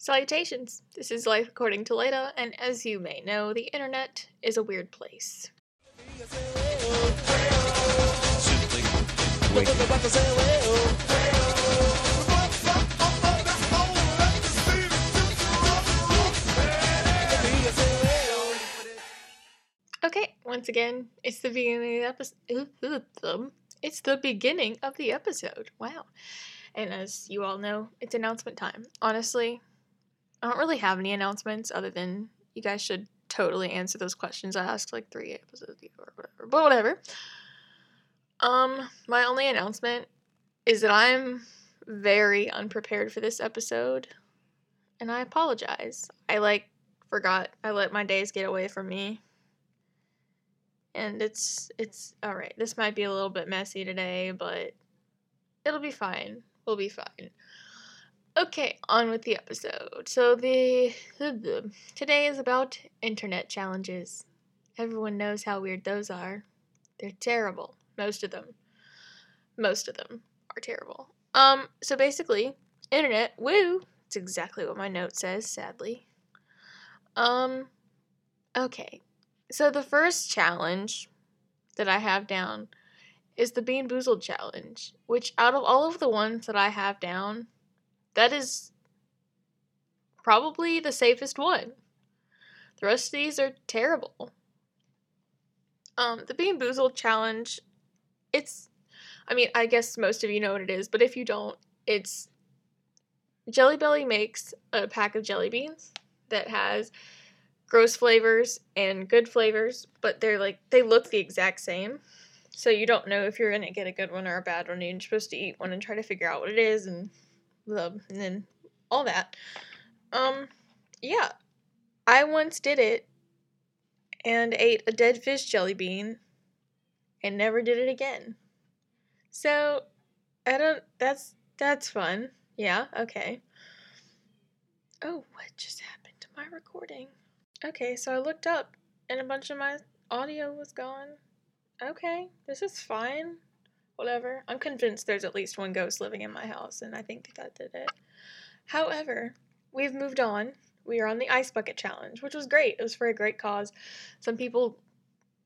Salutations! This is Life According to Leda, and as you may know, the internet is a weird place. Okay, once again, it's the beginning of the episode. It's the beginning of the episode. Wow. And as you all know, it's announcement time. Honestly, I don't really have any announcements other than you guys should totally answer those questions I asked like three episodes ago or whatever. But whatever. Um, my only announcement is that I'm very unprepared for this episode. And I apologize. I like forgot I let my days get away from me. And it's it's alright. This might be a little bit messy today, but it'll be fine. We'll be fine. Okay, on with the episode. So the, today is about internet challenges. Everyone knows how weird those are. They're terrible. Most of them. Most of them are terrible. Um, so basically, internet, woo. It's exactly what my note says, sadly. Um, okay. So the first challenge that I have down is the Bean Boozled challenge, which out of all of the ones that I have down, that is probably the safest one. The rest of these are terrible. Um, the Bean Boozled challenge, it's, I mean, I guess most of you know what it is, but if you don't, it's Jelly Belly makes a pack of jelly beans that has gross flavors and good flavors, but they're like, they look the exact same. So you don't know if you're gonna get a good one or a bad one. You're supposed to eat one and try to figure out what it is and the and then all that. Um, yeah, I once did it and ate a dead fish jelly bean and never did it again. So I don't. That's that's fun. Yeah. Okay. Oh, what just happened to my recording? Okay, so I looked up and a bunch of my audio was gone. Okay, this is fine whatever. I'm convinced there's at least one ghost living in my house, and I think that did it. However, we've moved on. We are on the ice bucket challenge, which was great. It was for a great cause. Some people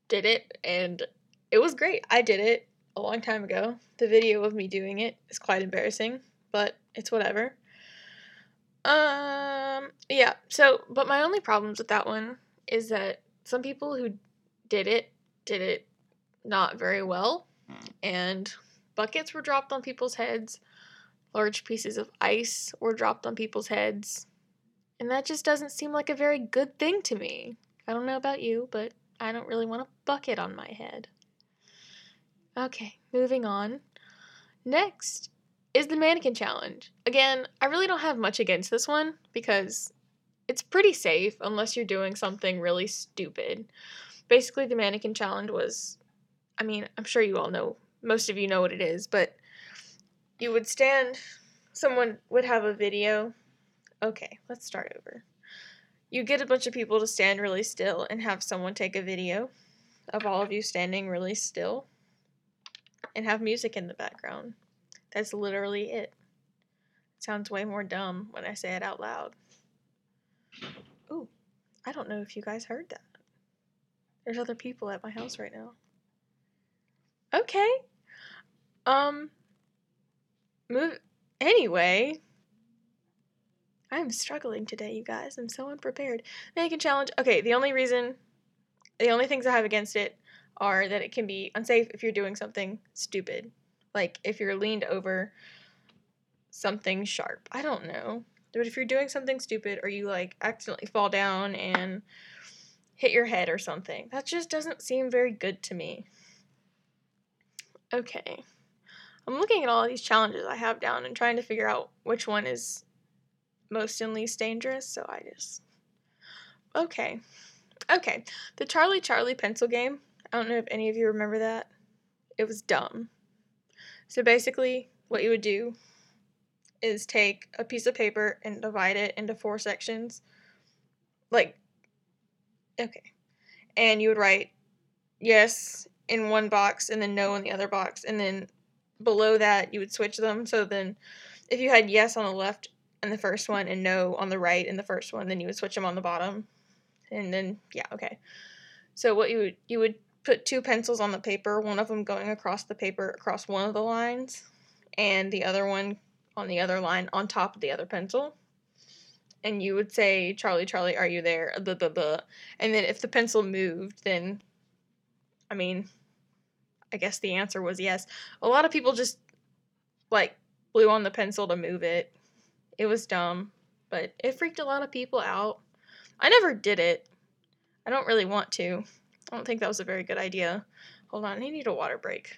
did it, and it was great. I did it a long time ago. The video of me doing it is quite embarrassing, but it's whatever. Um, yeah. So, but my only problems with that one is that some people who did it did it not very well and buckets were dropped on people's heads. Large pieces of ice were dropped on people's heads. And that just doesn't seem like a very good thing to me. I don't know about you, but I don't really want a bucket on my head. Okay, moving on. Next is the mannequin challenge. Again, I really don't have much against this one because it's pretty safe unless you're doing something really stupid. Basically, the mannequin challenge was I mean, I'm sure you all know, most of you know what it is, but you would stand, someone would have a video. Okay, let's start over. You get a bunch of people to stand really still and have someone take a video of all of you standing really still and have music in the background. That's literally it. it sounds way more dumb when I say it out loud. Ooh, I don't know if you guys heard that. There's other people at my house right now. Okay. Um move anyway. I'm struggling today, you guys. I'm so unprepared. Mannequin challenge. Okay, the only reason the only things I have against it are that it can be unsafe if you're doing something stupid. Like if you're leaned over something sharp. I don't know. But if you're doing something stupid or you like accidentally fall down and hit your head or something, that just doesn't seem very good to me. Okay. I'm looking at all these challenges I have down and trying to figure out which one is most and least dangerous, so I just. Okay. Okay. The Charlie Charlie pencil game. I don't know if any of you remember that. It was dumb. So basically, what you would do is take a piece of paper and divide it into four sections. Like, okay. And you would write yes in one box and then no in the other box and then below that you would switch them so then if you had yes on the left in the first one and no on the right in the first one. Then you would switch them on the bottom, and then yeah, okay. So what you would you would put two pencils on the paper, one of them going across the paper across one of the lines, and the other one on the other line on top of the other pencil. And you would say, Charlie, Charlie, are you there? Blah, blah, blah. And then if the pencil moved, then, I mean, I guess the answer was yes. A lot of people just, like, blew on the pencil to move it. It was dumb, but it freaked a lot of people out. I never did it. I don't really want to. I don't think that was a very good idea. Hold on, I need a water break.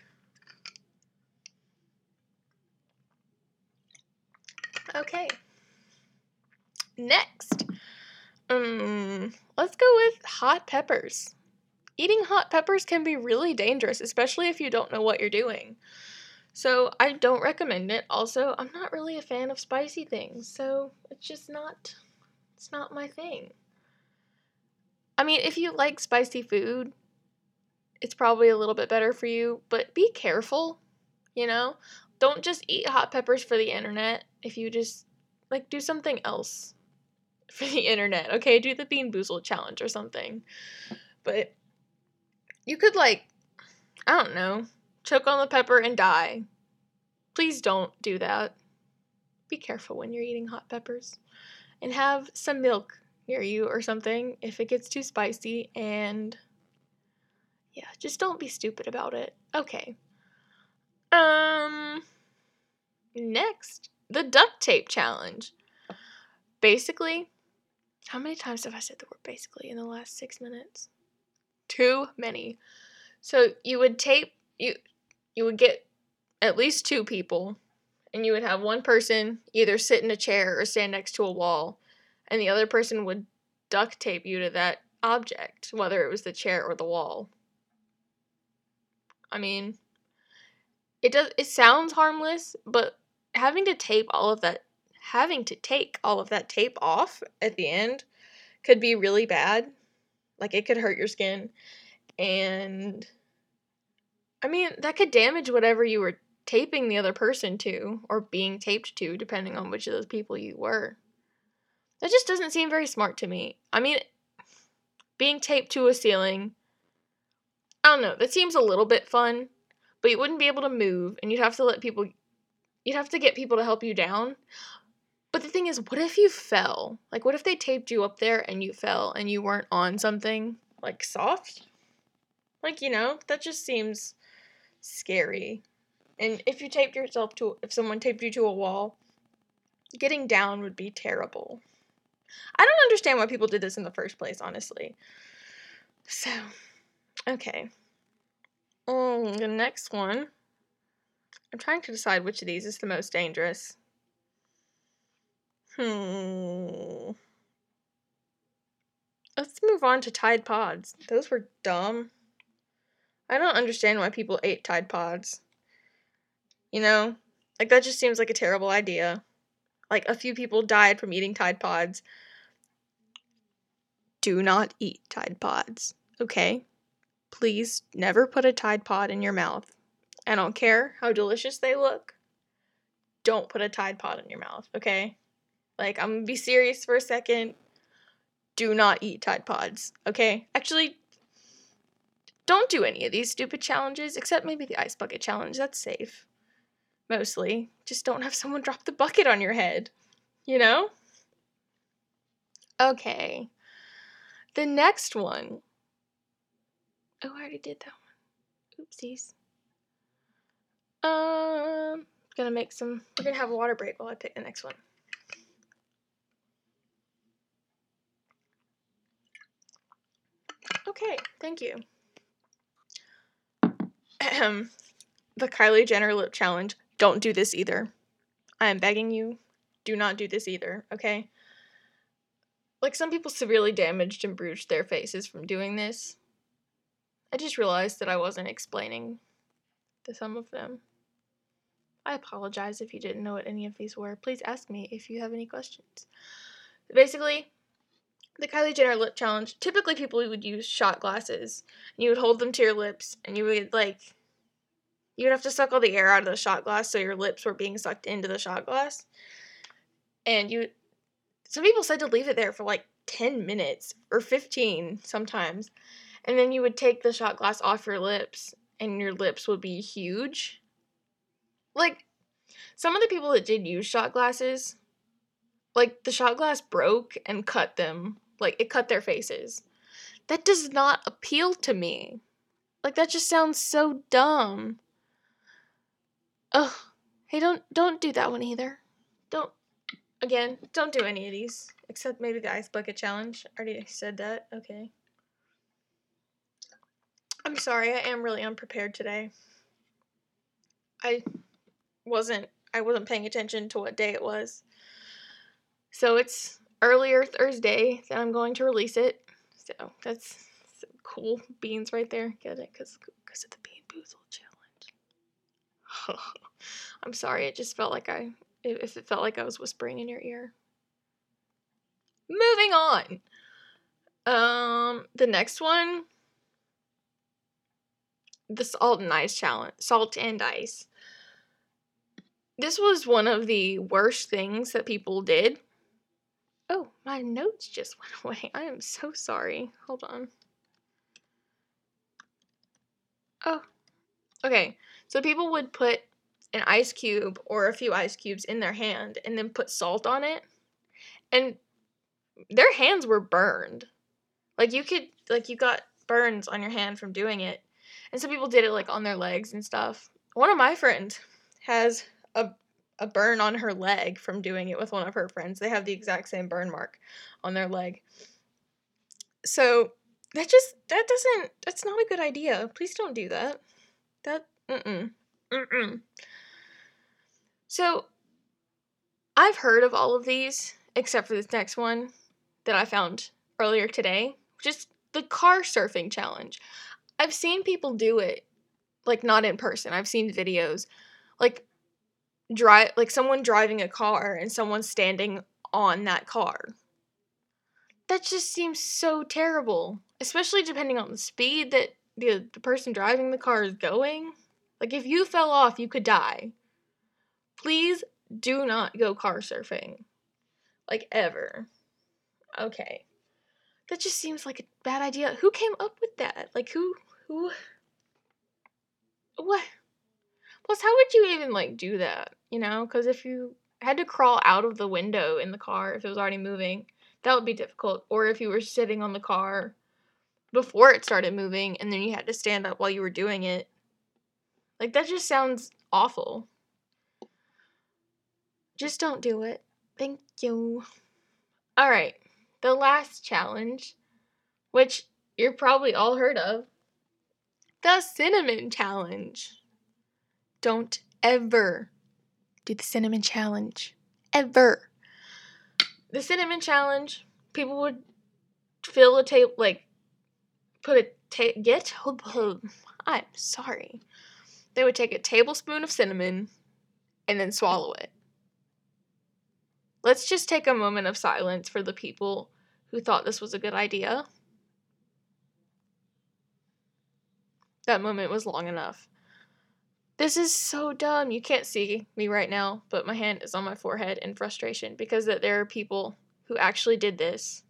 Okay. Next, um, let's go with hot peppers. Eating hot peppers can be really dangerous, especially if you don't know what you're doing. So I don't recommend it. Also, I'm not really a fan of spicy things, so it's just not it's not my thing. I mean, if you like spicy food, it's probably a little bit better for you, but be careful, you know? Don't just eat hot peppers for the internet. If you just like do something else for the internet, okay? Do the Bean Boozled challenge or something. But you could like I don't know, choke on the pepper and die. Please don't do that. Be careful when you're eating hot peppers. And have some milk near you or something if it gets too spicy and yeah, just don't be stupid about it. Okay. Um next, the duct tape challenge. Basically, how many times have I said the word basically in the last 6 minutes? Too many. So you would tape you you would get at least two people and you would have one person either sit in a chair or stand next to a wall and the other person would duct tape you to that object, whether it was the chair or the wall. I mean, it does it sounds harmless, but having to tape all of that having to take all of that tape off at the end could be really bad. Like it could hurt your skin and I mean, that could damage whatever you were taping the other person to or being taped to depending on which of those people you were. That just doesn't seem very smart to me. I mean, being taped to a ceiling I don't know. That seems a little bit fun, but you wouldn't be able to move, and you'd have to let people. You'd have to get people to help you down. But the thing is, what if you fell? Like, what if they taped you up there and you fell and you weren't on something like soft? Like, you know, that just seems scary. And if you taped yourself to, if someone taped you to a wall, getting down would be terrible. I don't understand why people did this in the first place, honestly. So, Okay. Um, the next one. I'm trying to decide which of these is the most dangerous. Hmm. Let's move on to Tide Pods. Those were dumb. I don't understand why people ate Tide Pods. You know, like that just seems like a terrible idea. Like a few people died from eating Tide Pods. Do not eat Tide Pods, okay? Please never put a Tide Pod in your mouth. I don't care how delicious they look. Don't put a Tide Pod in your mouth, okay? Like, I'm gonna be serious for a second. Do not eat Tide Pods, okay? Actually, don't do any of these stupid challenges, except maybe the ice bucket challenge. That's safe. Mostly. Just don't have someone drop the bucket on your head. You know? Okay. The next one Oh, I already did that one. Oopsies. Um, gonna make some. We're gonna have a water break while I pick the next one. Okay, thank you. The Kylie Jenner lip challenge. Don't do this either. I am begging you, do not do this either, okay? Like some people severely damaged and bruised their faces from doing this. I just realized that I wasn't explaining to some of them. I apologize if you didn't know what any of these were. Please ask me if you have any questions. Basically, the Kylie Jenner lip challenge, typically people would use shot glasses. And you would hold them to your lips and you would like you would have to suck all the air out of the shot glass so your lips were being sucked into the shot glass. and you some people said to leave it there for like 10 minutes or 15 sometimes. And then you would take the shot glass off your lips and your lips would be huge. Like some of the people that did use shot glasses, like the shot glass broke and cut them. Like it cut their faces. That does not appeal to me. Like that just sounds so dumb. Ugh. Hey, don't don't do that one either. Don't again, don't do any of these. Except maybe the ice bucket challenge. I already said that. Okay. I'm sorry, I am really unprepared today. I wasn't I wasn't paying attention to what day it was. So it's earlier Thursday that I'm going to release it. So that's cool beans right there. Get it? Because because of the Bean Boozled challenge. I'm sorry. It just felt like I if it felt like I was whispering in your ear. Moving on. Um, the next one, the salt and ice challenge. Salt and ice. This was one of the worst things that people did. My notes just went away. I am so sorry. Hold on. Oh, okay. So people would put an ice cube or a few ice cubes in their hand and then put salt on it. And their hands were burned. Like you could like you got burns on your hand from doing it. And some people did it like on their legs and stuff. One of my friends has a a burn on her leg from doing it with one of her friends. They have the exact same burn mark on their leg. So that just that doesn't that's not a good idea. Please don't do that. That mm-mm. Mm-mm. So I've heard of all of these except for this next one that I found earlier today, just the car surfing challenge. I've seen people do it, like not in person. I've seen videos, like drive, like someone driving a car and someone standing on that car. That just seems so terrible, especially depending on the speed that the, the person driving the car is going. Like if you fell off, you could die. Please do not go car surfing. Like ever. Okay. That just seems like a bad idea. Who came up with that? Like who who what? Plus how would you even like do that, you know? Cuz if you had to crawl out of the window in the car if it was already moving, that would be difficult. Or if you were sitting on the car before it started moving and then you had to stand up while you were doing it. Like that just sounds awful. Just don't do it. Thank you. All right the last challenge, which you're probably all heard of the cinnamon challenge. Don't ever do the cinnamon challenge. Ever. The cinnamon challenge, people would fill a table, like, put a, ta- get, oh, I'm sorry. They would take a tablespoon of cinnamon and then swallow it. Let's just take a moment of silence for the people who thought this was a good idea. That moment was long enough. This is so dumb. You can't see me right now, but my hand is on my forehead in frustration because that there are people who actually did this.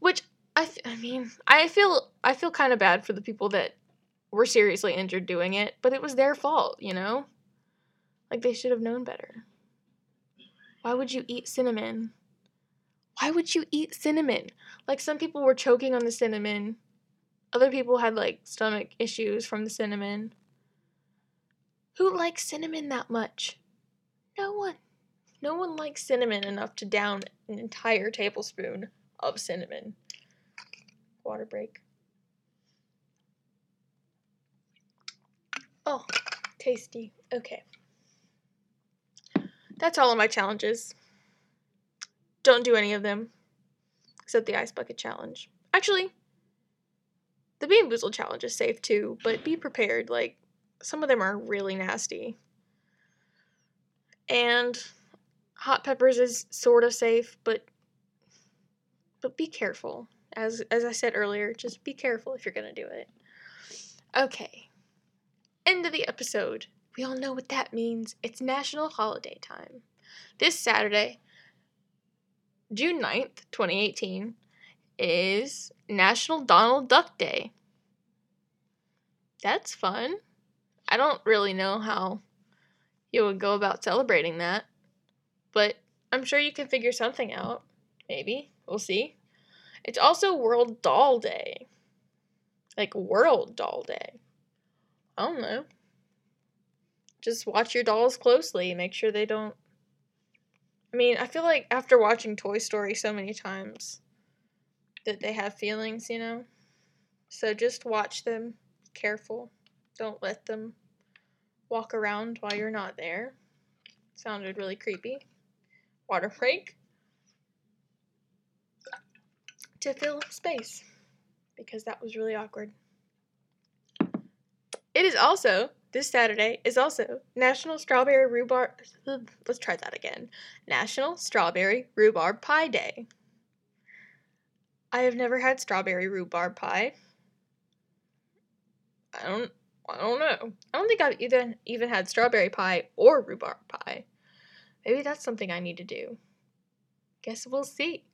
Which I th- I mean, I feel I feel kind of bad for the people that were seriously injured doing it, but it was their fault, you know? Like they should have known better. Why would you eat cinnamon? why would you eat cinnamon? Like some people were choking on the cinnamon. Other people had like stomach issues from the cinnamon. Who likes cinnamon that much? No one. No one likes cinnamon enough to down an entire tablespoon of cinnamon. Water break. Oh, tasty. Okay. That's all of my challenges. Don't do any of them. Except the ice bucket challenge. Actually, the Bean Boozled challenge is safe too, but be prepared. Like, some of them are really nasty. And hot peppers is sort of safe, but but be careful. As as I said earlier, just be careful if you're gonna do it. Okay. End of the episode. We all know what that means. It's national holiday time. This Saturday, June 9th, 2018, is National Donald Duck Day. That's fun. I don't really know how you would go about celebrating that, but I'm sure you can figure something out. Maybe. We'll see. It's also World Doll Day. Like World Doll Day. I don't know. Just watch your dolls closely. Make sure they don't. I mean, I feel like after watching Toy Story so many times, that they have feelings, you know? So just watch them careful. Don't let them walk around while you're not there. Sounded really creepy. Water break. To fill space. Because that was really awkward. It is also, this Saturday, is also National Strawberry Rhubarb. Let's try that again. National Strawberry Rhubarb Pie Day. I have never had strawberry rhubarb pie. I don't I don't know. I don't think I've even even had strawberry pie or rhubarb pie. Maybe that's something I need to do. Guess we'll see.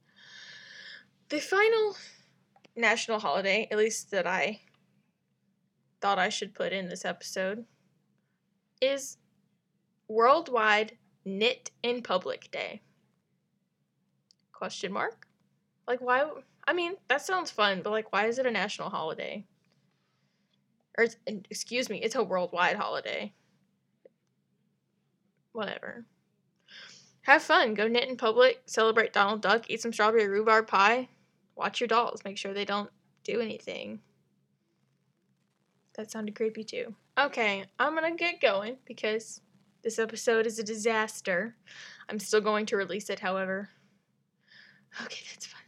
The final national holiday, at least that I thought I should put in this episode, is Worldwide Knit in Public Day. Question mark? Like why I mean, that sounds fun, but like, why is it a national holiday? Or, excuse me, it's a worldwide holiday. Whatever. Have fun. Go knit in public. Celebrate Donald Duck. Eat some strawberry rhubarb pie. Watch your dolls. Make sure they don't do anything. That sounded creepy too. Okay, I'm gonna get going because this episode is a disaster. I'm still going to release it, however. Okay, that's fine.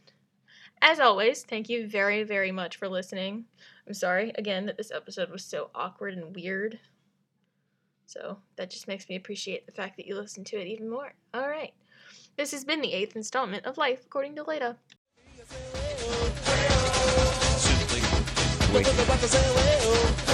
As always, thank you very, very much for listening. I'm sorry again that this episode was so awkward and weird. So that just makes me appreciate the fact that you listened to it even more. All right. This has been the eighth installment of Life According to Leda. Simply